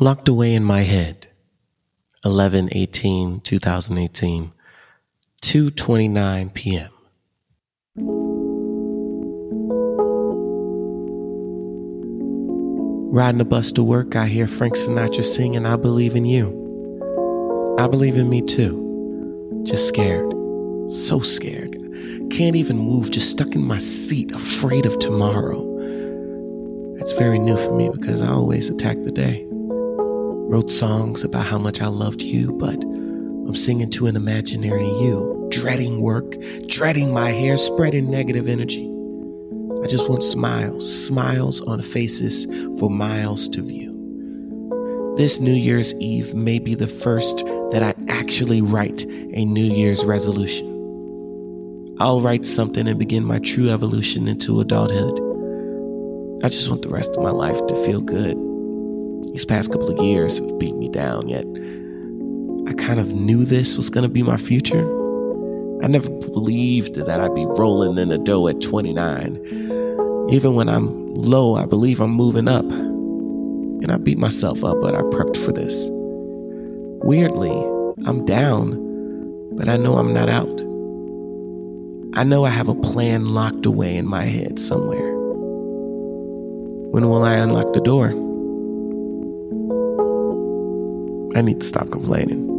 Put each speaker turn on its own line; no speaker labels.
Locked away in my head. 11 18 2018 2:29 p.m. Riding the bus to work, I hear Frank Sinatra singing I believe in you. I believe in me too. Just scared. So scared. Can't even move, just stuck in my seat, afraid of tomorrow. That's very new for me because I always attack the day. Wrote songs about how much I loved you, but I'm singing to an imaginary you, dreading work, dreading my hair, spreading negative energy. I just want smiles, smiles on faces for miles to view. This New Year's Eve may be the first that I actually write a New Year's resolution. I'll write something and begin my true evolution into adulthood. I just want the rest of my life to feel good. These past couple of years have beat me down, yet I kind of knew this was going to be my future. I never believed that I'd be rolling in the dough at 29. Even when I'm low, I believe I'm moving up. And I beat myself up, but I prepped for this. Weirdly, I'm down, but I know I'm not out. I know I have a plan locked away in my head somewhere. When will I unlock the door? I need to stop complaining.